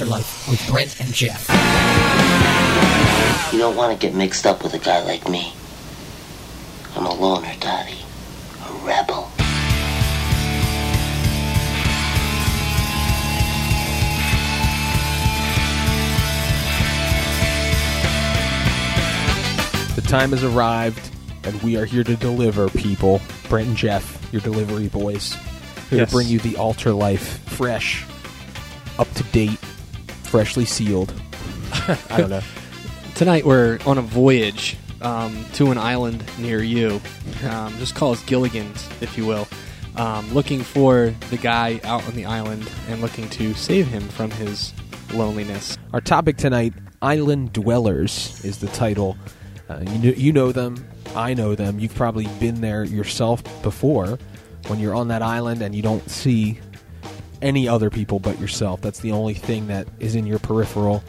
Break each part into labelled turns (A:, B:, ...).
A: Altar Life with Brent and Geoff.
B: You don't want to get mixed up with a guy like me. I'm a loner, Dottie. A rebel.
C: The time has arrived, and we are here to deliver, people. Brent and Geoff, your delivery boys, here
D: Yes.
C: to bring you the Altar Life fresh, up to date, freshly sealed. I don't know.
D: Tonight we're on a voyage um, to an island near you. Um, just call us Gilligan's, if you will. Um, looking for the guy out on the island and looking to save him from his loneliness.
C: Our topic tonight, Island Dwellers, is the title. Uh, you, you know them. I know them. You've probably been there yourself before when you're on that island and you don't see any other people but yourself. That's the only thing that is in your peripheral.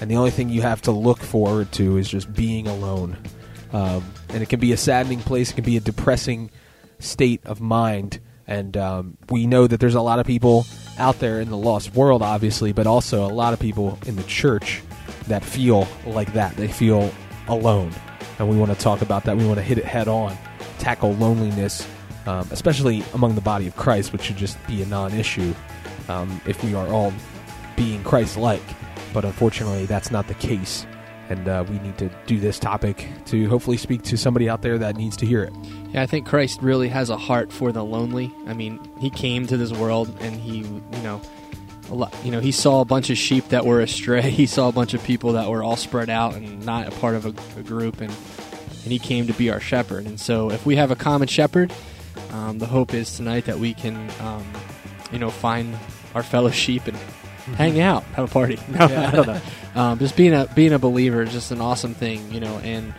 C: And the only thing you have to look forward to is just being alone. Um, and it can be a saddening place, it can be a depressing state of mind. And um, we know that there's a lot of people out there in the lost world, obviously, but also a lot of people in the church that feel like that. They feel alone. And we want to talk about that. We want to hit it head on, tackle loneliness, um, especially among the body of Christ, which should just be a non issue um, if we are all being Christ like. But unfortunately, that's not the case. And uh, we need to do this topic to hopefully speak to somebody out there that needs to hear it.
D: Yeah, I think Christ really has a heart for the lonely. I mean, he came to this world and he, you know, lot, you know, he saw a bunch of sheep that were astray. He saw a bunch of people that were all spread out and not a part of a, a group, and and he came to be our shepherd. And so, if we have a common shepherd, um, the hope is tonight that we can, um, you know, find our fellow sheep and hang out, have a party. No, I don't know. Um, just being a being a believer is just an awesome thing, you know, and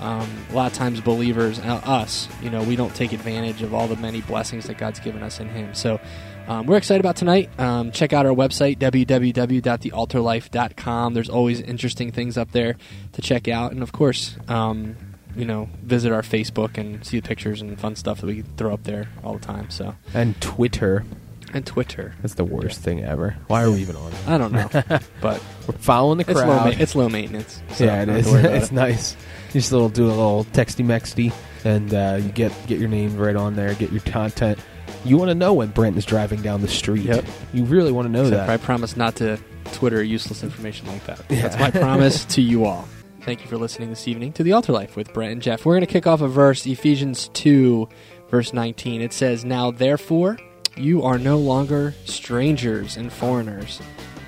D: um, a lot of times believers, uh, us, you know, we don't take advantage of all the many blessings that God's given us in Him. So um, we're excited about tonight. Um, check out our website, www.thealtarlife.com. There's always interesting things up there to check out. And of course, um, you know, visit our Facebook and see the pictures and fun stuff that we throw up there all the time. So
C: And Twitter.
D: And Twitter.
C: That's the worst thing ever. Why are we even on it?
D: I don't know. but
C: We're following the
D: it's
C: crowd.
D: low, ma- it's low maintenance. So
C: yeah, it
D: not
C: is.
D: worry about
C: it's
D: it.
C: nice. You just little do a little texty mexty, and uh, you get get your name right on there. Get your content. You want to know when Brent is driving down the street.
D: Yep.
C: You really want to know
D: Except
C: that.
D: I promise not to Twitter useless information like that. That's my promise to you all. Thank you for listening this evening to The Altar Life with Brent and Geoff. We're going to kick off a verse, Ephesians 2, verse 19. It says, Now therefore, you are no longer strangers and foreigners,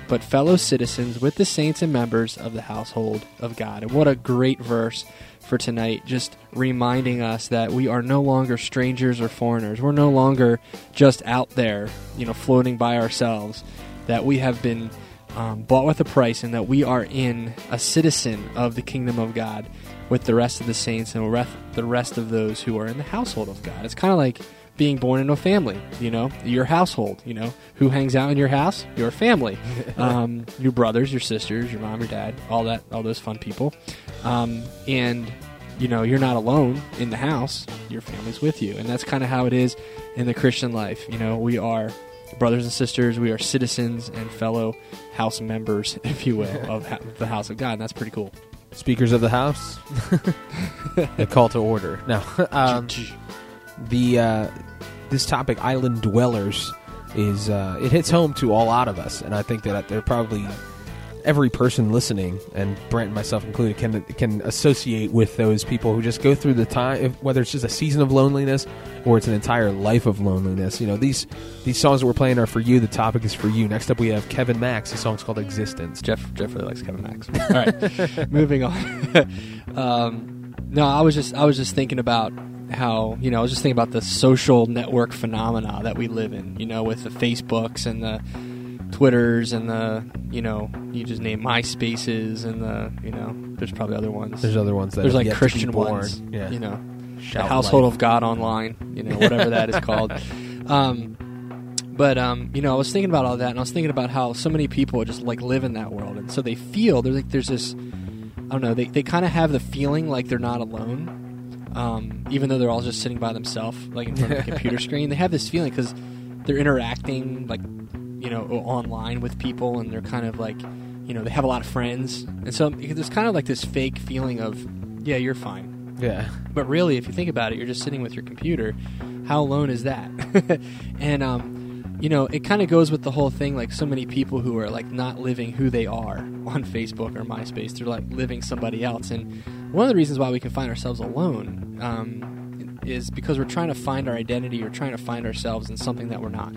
D: but fellow citizens with the saints and members of the household of God. And what a great verse for tonight, just reminding us that we are no longer strangers or foreigners. We're no longer just out there, you know, floating by ourselves. That we have been um, bought with a price, and that we are in a citizen of the kingdom of God with the rest of the saints and the rest of those who are in the household of God. It's kind of like being born into a family, you know, your household, you know, who hangs out in your house, your family, um, your brothers, your sisters, your mom, your dad, all that, all those fun people, um, and you know, you're not alone in the house; your family's with you, and that's kind of how it is in the Christian life. You know, we are brothers and sisters, we are citizens and fellow house members, if you will, of ha- the house of God, and that's pretty cool.
C: Speakers of the House. the call to order. Now, um, the uh, this topic, island dwellers, is uh, it hits home to a lot of us, and I think that they're probably every person listening, and Brent and myself included, can can associate with those people who just go through the time, whether it's just a season of loneliness or it's an entire life of loneliness. You know, these these songs that we're playing are for you. The topic is for you. Next up, we have Kevin Max. The song's called "Existence."
D: Geoff Geoff really likes Kevin Max. All right, moving on. um, no, I was just I was just thinking about how you know I was just thinking about the social network phenomena that we live in. You know, with the Facebooks and the Twitters and the you know you just name MySpaces and the you know there's probably other ones.
C: There's other ones that
D: There's like
C: yet to be
D: Christian ones.
C: Yeah.
D: You know,
C: Shout
D: the household
C: life.
D: of God online. You know, whatever that is called. Um, but um, you know, I was thinking about all that, and I was thinking about how so many people just like live in that world, and so they feel there's like there's this. I don't know. They they kind of have the feeling like they're not alone, um, even though they're all just sitting by themselves, like in front of a computer screen. They have this feeling because they're interacting like you you know, online with people, and they're kind of like, you know, they have a lot of friends, and so there's kind of like this fake feeling of, yeah, you're fine.
C: Yeah.
D: But really, if you think about it, you're just sitting with your computer. How alone is that? and um, you know, it kind of goes with the whole thing. Like so many people who are like not living who they are on Facebook or MySpace, they're like living somebody else. And one of the reasons why we can find ourselves alone um, is because we're trying to find our identity or trying to find ourselves in something that we're not.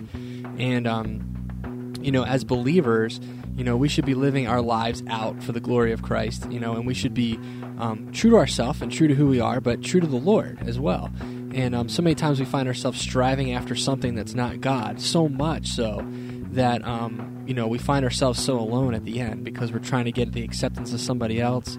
D: And um, you know, as believers, you know, we should be living our lives out for the glory of Christ, you know, and we should be um, true to ourselves and true to who we are, but true to the Lord as well. And um, so many times we find ourselves striving after something that's not God, so much so that, um, you know, we find ourselves so alone at the end because we're trying to get the acceptance of somebody else.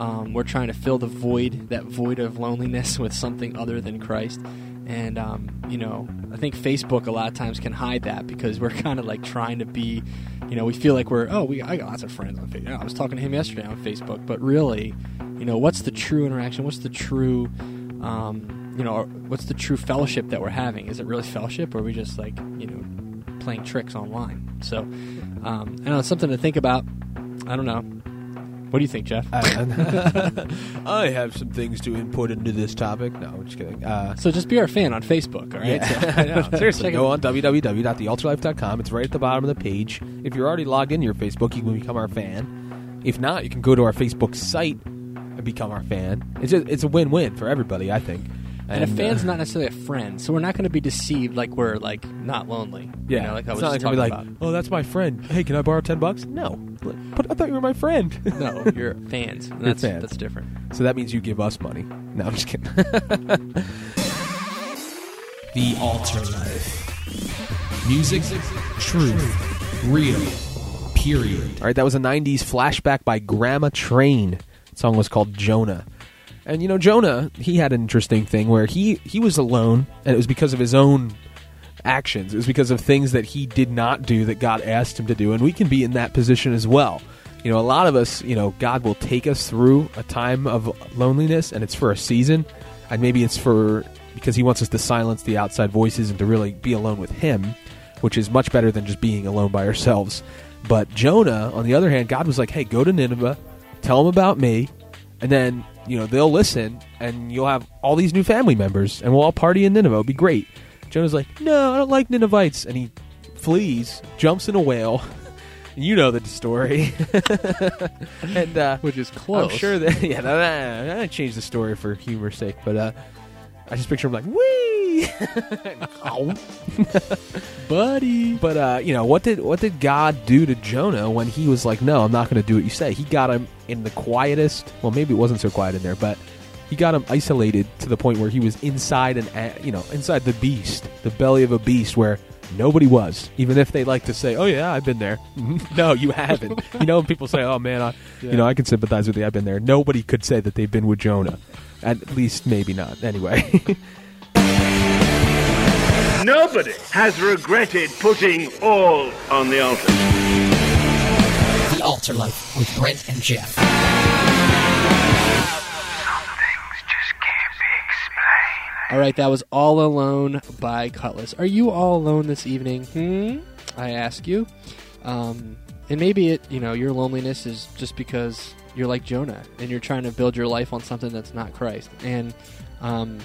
D: Um, we're trying to fill the void, that void of loneliness, with something other than Christ. And, um, you know, I think Facebook a lot of times can hide that because we're kind of like trying to be, you know, we feel like we're, oh, we, I got lots of friends on Facebook. I was talking to him yesterday on Facebook. But really, you know, what's the true interaction? What's the true, um, you know, what's the true fellowship that we're having? Is it really fellowship or are we just like, you know, playing tricks online? So, um, I know it's something to think about. I don't know. What do you think, Geoff?
C: I, I have some things to input into this topic. No, I'm just kidding. Uh,
D: so just be our fan on Facebook, all right?
C: Yeah,
D: So-
C: Seriously,
D: Check it-
C: go on www.thealtarlife.com. It's right at the bottom of the page. If you're already logged into your Facebook, you can become our fan. If not, you can go to our Facebook site and become our fan. It's a, it's a win-win for everybody, I think.
D: And a
C: uh,
D: fan's not necessarily a friend, so we're not going to be deceived like we're like not lonely.
C: Yeah,
D: you know, like I
C: it's
D: was
C: not like
D: just
C: I'll
D: talking
C: like,
D: about.
C: oh, that's my friend. Hey, can I borrow ten bucks? No, but I thought you were my friend.
D: No, you're fans. and That's
C: fans.
D: that's different.
C: so that means you give us money. No, I'm just kidding.
A: The Altar Life. Music, truth, real, period.
C: All right, that was a 90s flashback by Grammatrain. The song was called Jonah. And you know, Jonah, he had an interesting thing where he he was alone and it was because of his own actions. It was because of things that he did not do that God asked him to do, and we can be in that position as well. You know, a lot of us, you know, God will take us through a time of loneliness and it's for a season, and maybe it's for because he wants us to silence the outside voices and to really be alone with him, which is much better than just being alone by ourselves. But Jonah, on the other hand, God was like, "Hey, go to Nineveh, tell them about me, and then you know they'll listen, and you'll have all these new family members, and we'll all party in Nineveh. It'll be great." Jonah's like, "No, I don't like Ninevites," and he flees, jumps in a whale. you know the story, and uh,
D: Which is close.
C: I'm sure that yeah, that, that, I changed the story for humor's sake, but uh, I just picture him like wee.
D: buddy.
C: But uh, you know what did what did God do to Jonah when he was like, "No, I'm not going to do what you say." He got him in the quietest. Well, maybe it wasn't so quiet in there, but he got him isolated to the point where he was inside an you know inside the beast, the belly of a beast, where nobody was. Even if they like to say, "Oh yeah, I've been there." no, you haven't. you know, when people say, "Oh man, I, you know, I can sympathize with you. I've been there." Nobody could say that they've been with Jonah. At least, maybe not. Anyway.
E: Nobody has regretted putting all on the altar.
A: The Altar Life with Brent and Geoff.
D: All right, that was All Alone by Kutless. Are you all alone this evening? Hmm? I ask you. Um, and maybe it, you know, your loneliness is just because you're like Jonah and you're trying to build your life on something that's not Christ. And, um,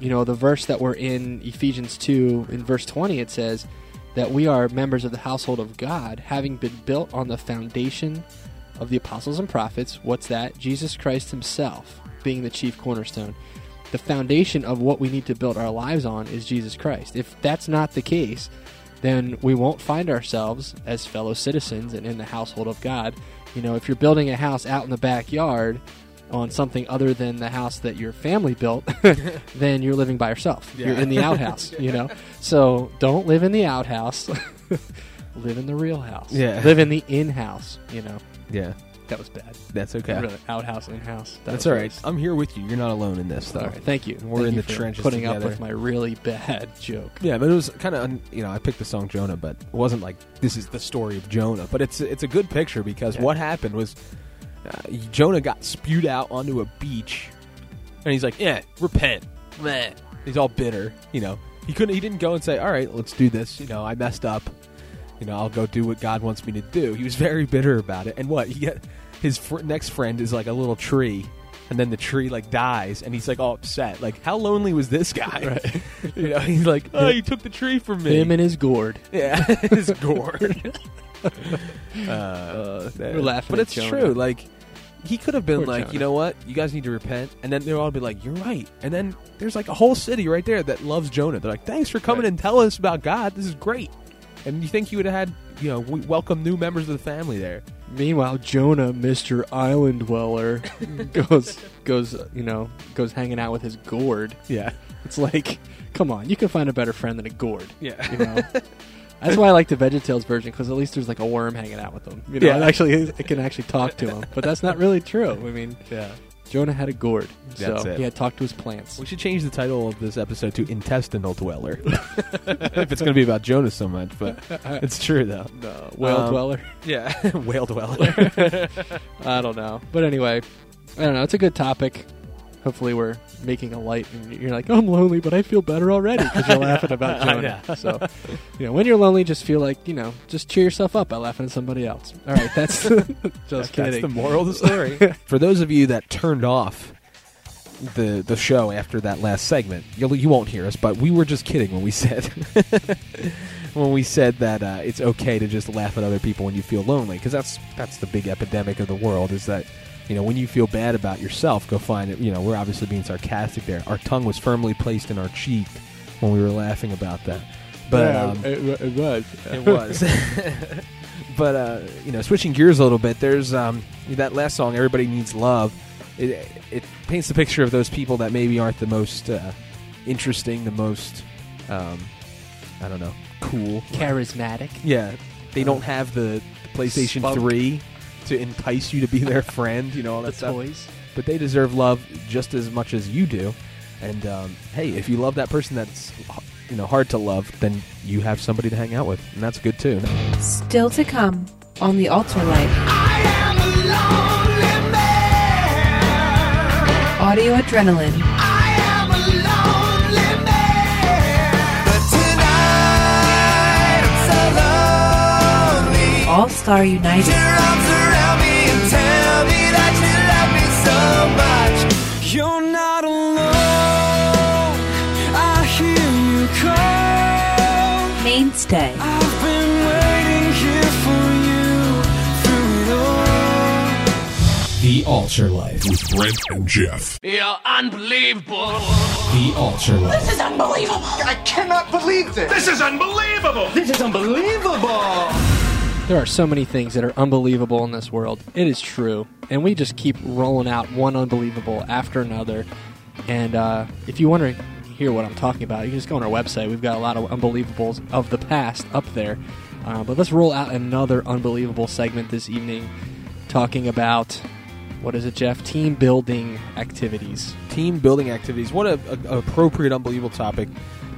D: you know, the verse that we're in Ephesians 2, in verse 20, it says that we are members of the household of God, having been built on the foundation of the apostles and prophets. What's that? Jesus Christ Himself being the chief cornerstone the foundation of what we need to build our lives on is Jesus Christ. If that's not the case, then we won't find ourselves as fellow citizens and in the household of God. You know, if you're building a house out in the backyard on something other than the house that your family built, then you're living by yourself. You're in the outhouse, you know? So don't live in the outhouse. live in the real house.
C: Yeah.
D: Live in the in house, you know?
C: yeah,
D: That was bad.
C: that's okay.
D: Really, outhouse, in house.
C: That's all right. I'm here with you. You're not alone in this, though.
D: All right, thank you.
C: We're
D: Thank
C: in
D: you
C: the trenches
D: Putting up with my really bad joke.
C: Yeah, but it was kind of you know I picked the song Jonah, but it wasn't like this is the story of Jonah. But it's it's a good picture because
D: Yeah.
C: what happened was uh, Jonah got spewed out onto a beach, and he's like, "Yeah, repent." Meh. He's all bitter, you know. He couldn't. He didn't go and say, "All right, let's do this." You know, I messed up. You know, I'll go do what God wants me to do. He was very bitter about it. And what he get his fr- next friend is like a little tree, and then the tree like dies, and he's like all upset. Like, how lonely was this guy? Right. you know, he's like, oh, you took the tree from me.
D: Him and his gourd.
C: yeah, his gourd. uh,
D: Uh, We're laughing
C: but
D: at
C: it's
D: Jonah.
C: true. Like he could have been
D: Poor
C: like,
D: Jonah.
C: you know what, you guys need to repent, and then they'll all be like, you're right. And then there's like a whole city right there that loves Jonah. They're like, thanks for coming
D: Right.
C: and telling us about God. This is great. And you think you would have had, you know, we welcome new members of the family there.
D: Meanwhile, Jonah, Mister Island Dweller, goes goes you know goes hanging out with his gourd.
C: Yeah,
D: It's like, come on, you can find a better friend than a gourd.
C: yeah.
D: You know. That's why I like the VeggieTales version because at least there's like a worm hanging out with them. You know,
C: Yeah.
D: it actually it can actually talk to him. But that's not really true. I mean,
C: yeah.
D: Jonah had a gourd, so
C: it.
D: he had talked to his plants.
C: We should change the title of this episode to Intestinal Dweller. if it's going to be about Jonah so much, but it's true though.
D: No, whale
C: Um,
D: dweller.
C: Yeah, whale dweller.
D: I don't know. But anyway, I don't know. It's a good topic. Hopefully, we're making a light, and you're like, "I'm lonely, but I feel better already" because you're laughing about Jonah.
C: Yeah.
D: So, you know, when you're lonely, just feel like you know, just cheer yourself up by laughing at somebody else. All right, that's just
C: That's
D: kidding.
C: the moral of the story. For those of you that turned off the the show after that last segment, you'll, you won't hear us, but we were just kidding when we said when we said that uh, it's okay to just laugh at other people when you feel lonely, because that's that's the big epidemic of the world. Is that you know when you feel bad about yourself, go find it. You know, we're obviously being sarcastic there. Our tongue was firmly placed in our cheek when we were laughing about that. But
D: Yeah,
C: um,
D: it, it was.
C: it was. but uh, you know, switching gears a little bit, there's um, that last song, "Everybody Needs Love." It, it paints the picture of those people that maybe aren't the most uh, interesting, the most, um, I don't know, cool.
D: charismatic.
C: Yeah, they don't have the, the PlayStation
D: Spunk.
C: Three to entice you to be their friend. You know all
D: The
C: that stuff
D: toys.
C: but they deserve love just as much as you do. And um, hey, if you love that person that's you know hard to love, then you have somebody to hang out with, and that's good too.
F: Still to come on the Altar Life. Audio Adrenaline. All Star United.
G: You're not alone. I hear you call.
F: Mainstay.
G: I've been waiting here for you through it all.
A: The Altar Life.
H: with Brent and Geoff.
E: You're unbelievable.
A: The Altar Life.
E: This is unbelievable.
I: I cannot believe this.
E: This is unbelievable.
I: This is unbelievable.
D: There are so many things that are unbelievable in this world. It is true. And we just keep rolling out one unbelievable after another. And uh, if you want to hear what I'm talking about, you can just go on our website. We've got a lot of unbelievables of the past up there. Uh, but let's roll out another unbelievable segment this evening talking about what is it, Geoff? Team building activities.
C: Team building activities. What a, a, a appropriate, unbelievable topic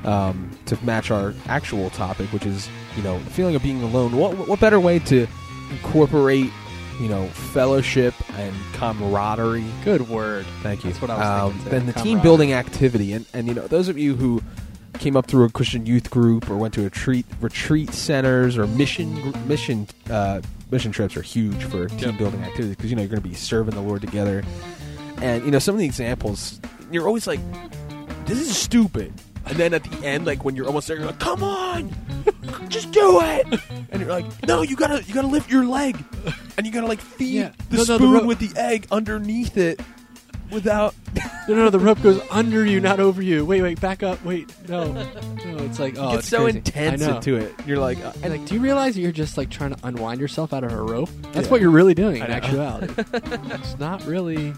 C: um, to match our actual topic, which is you know feeling of being alone. What what better way to incorporate you know fellowship and camaraderie
D: Good word.
C: Thank you.
D: That's what I was
C: um,
D: thinking, too.
C: Then the team building activity, and and you know those of you who came up through a Christian youth group or went to a retreat retreat centers or mission mission uh, mission trips are huge for team building activities because you know you're going to be serving the Lord together, and you know some of the examples you're always like, this is stupid. And then at the end, like when you're almost there, you're like, "Come on, just do it!" And you're like, "No, you gotta, you gotta lift your leg, and you gotta like feed
D: Yeah.
C: the
D: No, no, the
C: spoon
D: ro-
C: with the egg underneath it, without."
D: No, no, no, the rope goes under you, not over you. Wait, wait, back up. Wait, no. No, it's like, oh,
C: it's,
D: it's
C: so
D: crazy.
C: intense
D: I know.
C: into it. You're like, uh,
D: And like, do you realize you're just like trying to unwind yourself out of a rope? That's
C: Yeah.
D: what you're really doing in
C: know.
D: actuality. it's not really,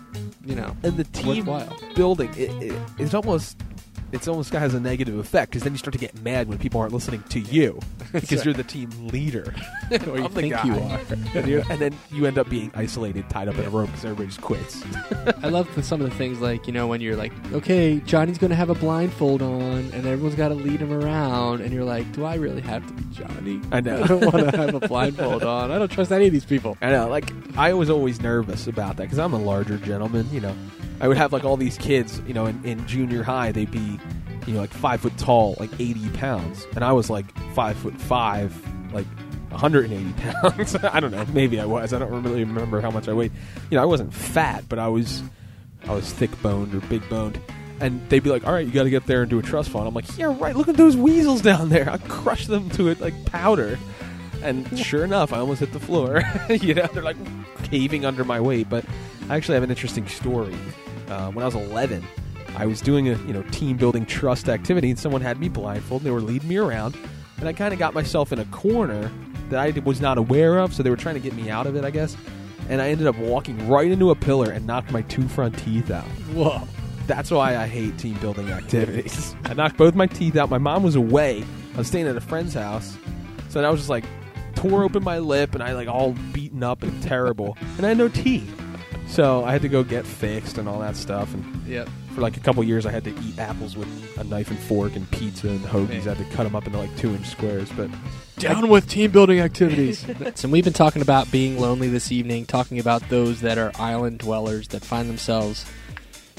D: you know,
C: and the team
D: worthwhile.
C: building, it, it, it's almost. It's almost has a negative effect because then you start to get mad when people aren't listening to you because
D: right.
C: you're the team leader.
D: or you think
C: guy.
D: you are.
C: and, then you end up being isolated, tied up in a rope because everybody just quits.
D: I love the, some of the things like you know when you're like, okay, Johnny's going to have a blindfold on, and everyone's got to lead him around, and you're like, do I really have to be Johnny?
C: I know.
D: I don't want to have a blindfold on. I don't trust any of these people.
C: I know, like I was always nervous about that because I'm a larger gentleman. You know, I would have like all these kids. You know, in, in junior high, they'd be, you know, like five foot tall, like 80 pounds, and I was like five foot five, like 180 pounds. I don't know. Maybe I was. I don't really remember how much I weighed. You know, I wasn't fat, but I was I was thick boned or big boned. And they'd be like, "All right, you got to get there and do a trust fall." And I'm like, "Yeah, right. Look at those weasels down there. I crush them to it like powder." And sure enough, I almost hit the floor. you know, they're like caving under my weight. But I actually have an interesting story. Uh, when I was 11, I was doing a you know team building trust activity, and someone had me blindfolded. They were leading me around, and I kind of got myself in a corner that I was not aware of. So they were trying to get me out of it, I guess. And I ended up walking right into a pillar and knocked my two front teeth out.
D: Whoa.
C: That's why I hate team building activities. I knocked both my teeth out. My mom was away. I was staying at a friend's house. So I was just like tore open my lip and I like all beaten up and terrible. And I had no teeth. So I had to go get fixed and all that stuff. And
D: Yep.
C: for like a couple years, I had to eat apples with a knife and fork and pizza and hoagies. I had to cut them up into like two inch squares. But
D: Down with team building activities. and we've been talking about being lonely this evening, talking about those that are island dwellers that find themselves,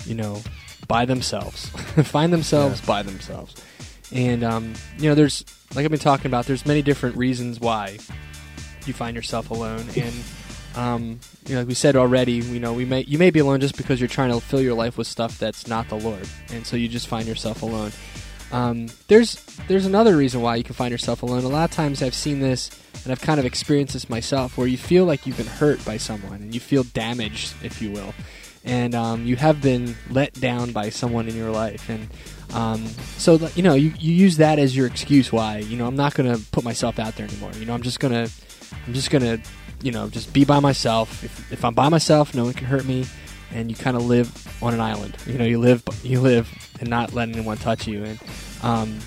D: you know, by themselves, find themselves by themselves. And um, you know, there's like I've been talking about. There's many different reasons why you find yourself alone, and um, you know, like we said already, you know, we may you may be alone just because you're trying to fill your life with stuff that's not the Lord, and so you just find yourself alone. Um, there's there's another reason why you can find yourself alone. A lot of times I've seen this and I've kind of experienced this myself, where you feel like you've been hurt by someone and you feel damaged, if you will, and um, you have been let down by someone in your life, and um, so you know you, you use that as your excuse why you know I'm not to put myself out there anymore. You know I'm just gonna I'm just gonna you know just be by myself. If, if I'm by myself, no one can hurt me and you kind of live on an island. You know, you live you live and not let anyone touch you, and um,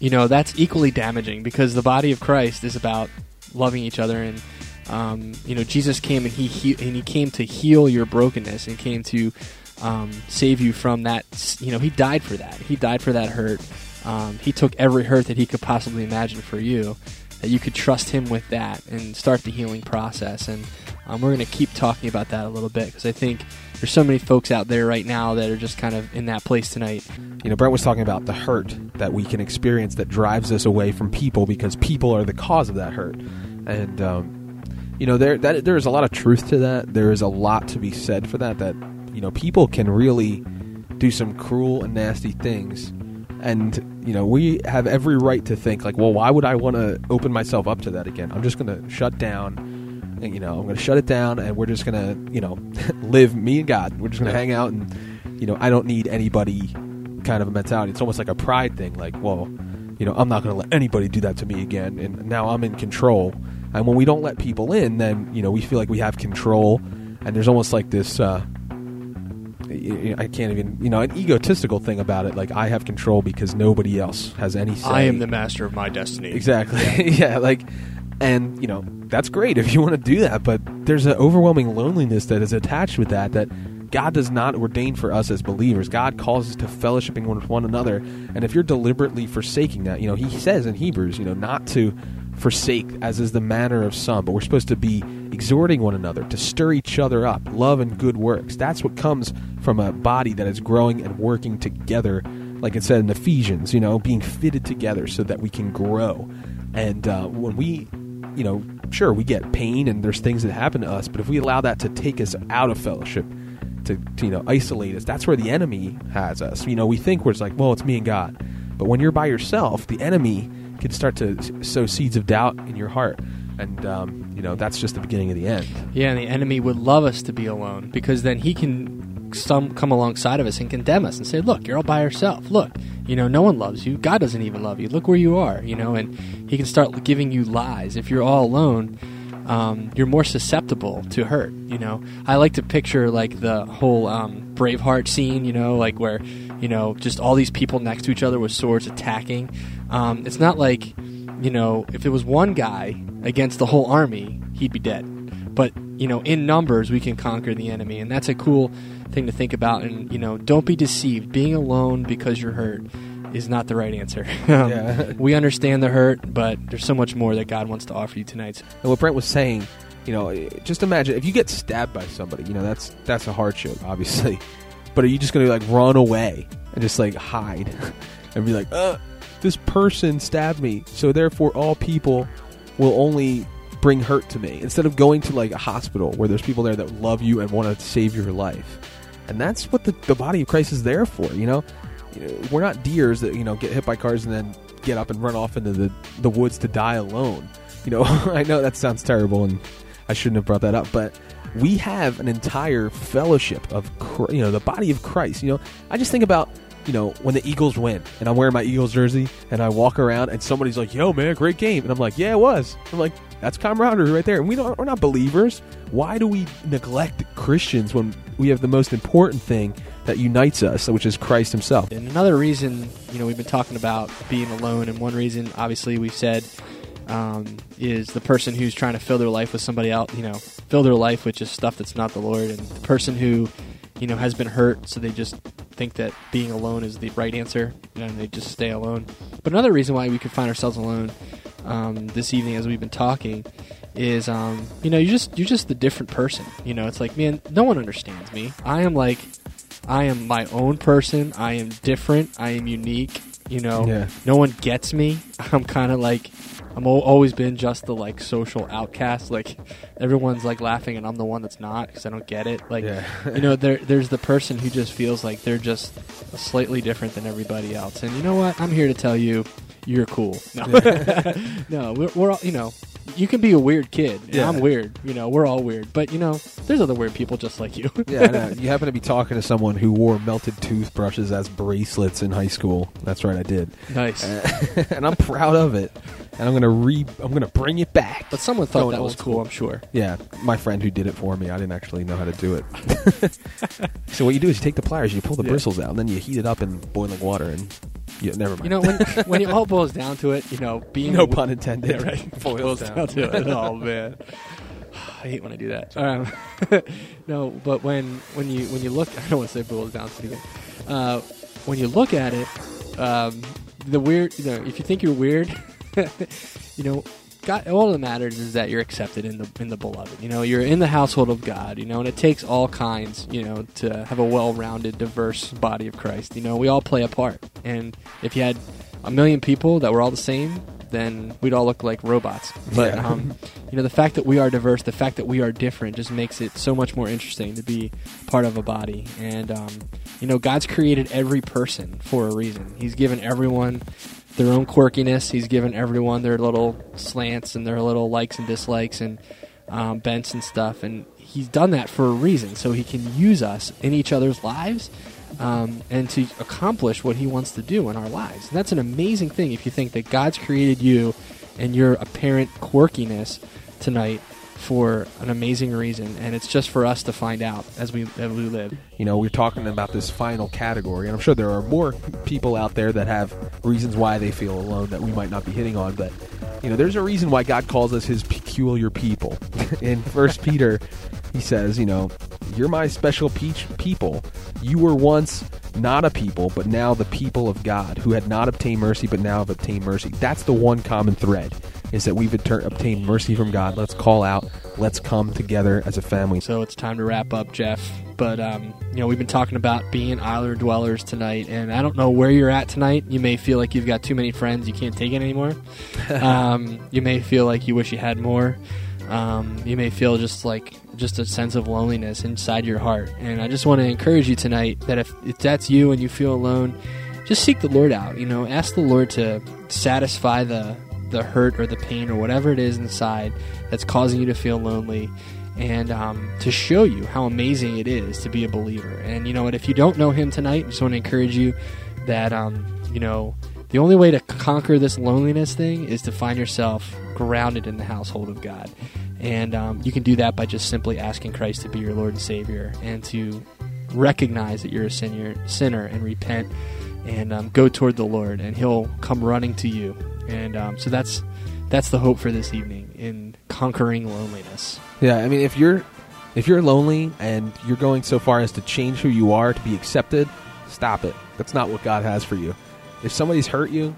D: you know that's equally damaging because the body of Christ is about loving each other, and um, you know Jesus came and he, he and he came to heal your brokenness and came to um, save you from that. You know, he died for that. He died for that hurt. Um, he took every hurt that he could possibly imagine for you. That you could trust him with that and start the healing process. And um, we're going to keep talking about that a little bit because I think there's so many folks out there right now that are just kind of in that place tonight.
C: You know, Brent was talking about the hurt that we can experience that drives us away from people because people are the cause of that hurt. And um, you know, there that there is a lot of truth to that. There is a lot to be said for that. That you know, people can really do some cruel and nasty things. And you know, we have every right to think like, well, why would I want to open myself up to that again? I'm just going to shut down. And, you know, I'm going to shut it down, and we're just going to, you know, live me and God. We're just going to hang out, and you know, I don't need anybody kind of a mentality. It's almost like a pride thing. Like, well, you know, I'm not going to let anybody do that to me again, and now I'm in control. And when we don't let people in, then you know, we feel like we have control, and there's almost like this. Uh, I can't even, you know, an egotistical thing about it. Like I have control because nobody else has any say.
D: I am the master of my destiny.
C: Exactly. Yeah. like, and you know, that's great if you want to do that, but there's an overwhelming loneliness that is attached with that. That God does not ordain for us as believers. God calls us to fellowshipping with one another, and if you're deliberately forsaking that, you know, He says in Hebrews, you know, not to forsake as is the manner of some, but we're supposed to be exhorting one another to stir each other up, love and good works. That's what comes from a body that is growing and working together, like it said in Ephesians, you know, being fitted together so that we can grow. And uh, when we, you know, sure, we get pain and there's things that happen to us, but if we allow that to take us out of fellowship, to, to, you know isolate us, that's where the enemy has us. You know, we think we're like, well, it's me and God, but when you're by yourself, the enemy can start to sow seeds of doubt in your heart, and um, you know that's just the beginning of the end.
D: Yeah, and the enemy would love us to be alone because then he can some come alongside of us and condemn us and say, "Look, you're all by yourself. Look, you know, no one loves you. God doesn't even love you. Look where you are." You know, and he can start giving you lies. If you're all alone, um, you're more susceptible to hurt. You know, I like to picture like the whole um, Braveheart scene. You know, like where you know just all these people next to each other with swords attacking. Um, it's not like you know if it was one guy against the whole army, he'd be dead. But you know, in numbers, we can conquer the enemy, and that's a cool thing to think about. And you know, don't be deceived. Being alone because you're hurt is not the right answer. Um,
C: Yeah.
D: we understand the hurt, but there's so much more that God wants to offer you tonight.
C: And what Brent was saying, you know, just imagine if you get stabbed by somebody, you know, that's that's a hardship, obviously. But are you just going to like run away and just like hide and be like, uh, this person stabbed me, so therefore all people will only bring hurt to me instead of going to like a hospital where there's people there that love you and want to save your life. And that's what the, the body of Christ is there for, you know? We're not deers that, you know, get hit by cars and then get up and run off into the, the woods to die alone. You know, I know that sounds terrible and I shouldn't have brought that up, but we have an entire fellowship of, you know, the body of Christ. You know, I just think about, you know, when the Eagles win and I'm wearing my Eagles jersey and I walk around and somebody's like, yo, man, great game. And I'm like, yeah, it was. I'm like, that's camaraderie right there. And we don't, we're not believers. Why do we neglect Christians when we have the most important thing that unites us, which is Christ himself?
D: And another reason, you know, we've been talking about being alone, and one reason, obviously, we've said um, is the person who's trying to fill their life with somebody else, you know, fill their life with just stuff that's not the Lord, and the person who, you know, has been hurt, so they just think that being alone is the right answer, and they just stay alone. But another reason why we could find ourselves alone um, this evening, as we've been talking, is um, you know, you're just you're just the different person. You know, it's like, man, no one understands me. I am like I am my own person. I am different. I am unique. You know,
C: Yeah.
D: no one gets me. I'm kind of like I'm al- always been just the like social outcast. Like everyone's like laughing, and I'm the one that's not because I don't get it. Like
C: Yeah.
D: you know, there there's the person who just feels like they're just slightly different than everybody else. And you know what? I'm here to tell you, you're cool. No, no, we're, we're all you know. You can be a weird kid.
C: Yeah.
D: I'm weird. You know, we're all weird. But you know, there's other weird people just like you.
C: yeah, I know. you happen to be talking to someone who wore melted toothbrushes as bracelets in high school. That's right, I did,
D: nice.
C: and I'm proud of it. And I'm gonna re, I'm gonna bring it back.
D: But someone thought
C: Going
D: that was cool, I'm sure.
C: Yeah, my friend who did it for me. I didn't actually know how to do it. so what you do is you take the pliers, you pull the
D: Yeah.
C: bristles out, and then you heat it up in boiling water, and you, never mind.
D: You know, when when it all boils down to it, you know, being
C: no pun intended.
D: Yeah, right.
C: Boils down.
D: down to it. Oh man, I hate when I do that. Um, no, but when when you when you look, I don't want to say boils down to it again. Uh, when you look at it, um, the weird, you know, if you think you're weird, you know. God, all that matters is that you're accepted in the in the beloved. You know, you're in the household of God. You know, and it takes all kinds. You know, to have a well-rounded, diverse body of Christ. You know, we all play a part. And if you had a million people that were all the same, then we'd all look like robots. But
C: Yeah.
D: um, you know, the fact that we are diverse, the fact that we are different, just makes it so much more interesting to be part of a body. And um, you know, God's created every person for a reason. He's given everyone their own quirkiness. He's given everyone their little slants and their little likes and dislikes and um, bents and stuff. And he's done that for a reason, so he can use us in each other's lives um, and to accomplish what he wants to do in our lives. And that's an amazing thing if you think that God's created you and your apparent quirkiness tonight for an amazing reason, and it's just for us to find out as we as we live.
C: You know, we're talking about this final category, and I'm sure there are more people out there that have reasons why they feel alone that we might not be hitting on. But you know, there's a reason why God calls us His peculiar people. In First Peter, He says, you know, you're my special peach people. You were once not a people, but now the people of God, who had not obtained mercy, but now have obtained mercy. That's the one common thread. Is that we've atter- obtained mercy from God. Let's call out. Let's come together as a family.
D: So it's time to wrap up, Geoff. But um, you know, we've been talking about being island dwellers tonight, and I don't know where you're at tonight. You may feel like you've got too many friends, you can't take it anymore. um, you may feel like you wish you had more. Um, you may feel just like just a sense of loneliness inside your heart. And I just want to encourage you tonight that if, if that's you and you feel alone, just seek the Lord out. You know, ask the Lord to satisfy the the hurt or the pain or whatever it is inside that's causing you to feel lonely and um, to show you how amazing it is to be a believer. And you know what? If you don't know Him tonight, I just want to encourage you that um, you know the only way to conquer this loneliness thing is to find yourself grounded in the household of God. And um, you can do that by just simply asking Christ to be your Lord and Savior and to recognize that you're a sinner, sinner and repent and um, go toward the Lord, and He'll come running to you. And um, so that's that's the hope for this evening in conquering loneliness.
C: Yeah, I mean, if you're if you're lonely and you're going so far as to change who you are to be accepted, stop it. That's not what God has for you. If somebody's hurt you,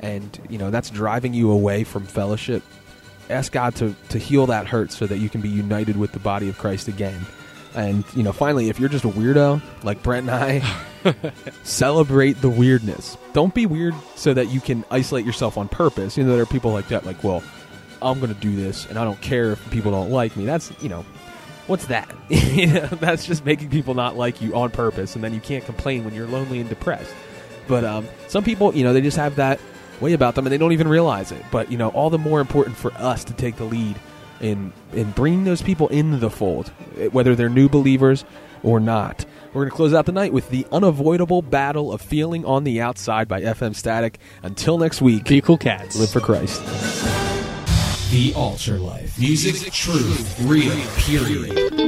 C: and you know that's driving you away from fellowship, ask God to to heal that hurt so that you can be united with the body of Christ again. And you know, finally, if you're just a weirdo like Brent and I, celebrate the weirdness. Don't be weird so that you can isolate yourself on purpose. You know, there are people like that. Like, well, I'm going to do this, and I don't care if people don't like me. That's you know, what's that? You know, that's just making people not like you on purpose, and then you can't complain when you're lonely and depressed. But um, some people, you know, they just have that way about them, and they don't even realize it. But you know, all the more important for us to take the lead in in bringing those people into the fold, eh, whether they're new believers or not. We're going to close out the night with the unavoidable battle of feeling on the outside by FM Static. Until next week,
D: Be cool cats.
C: live for Christ.
A: The Altar Life. Music, truth, real, period.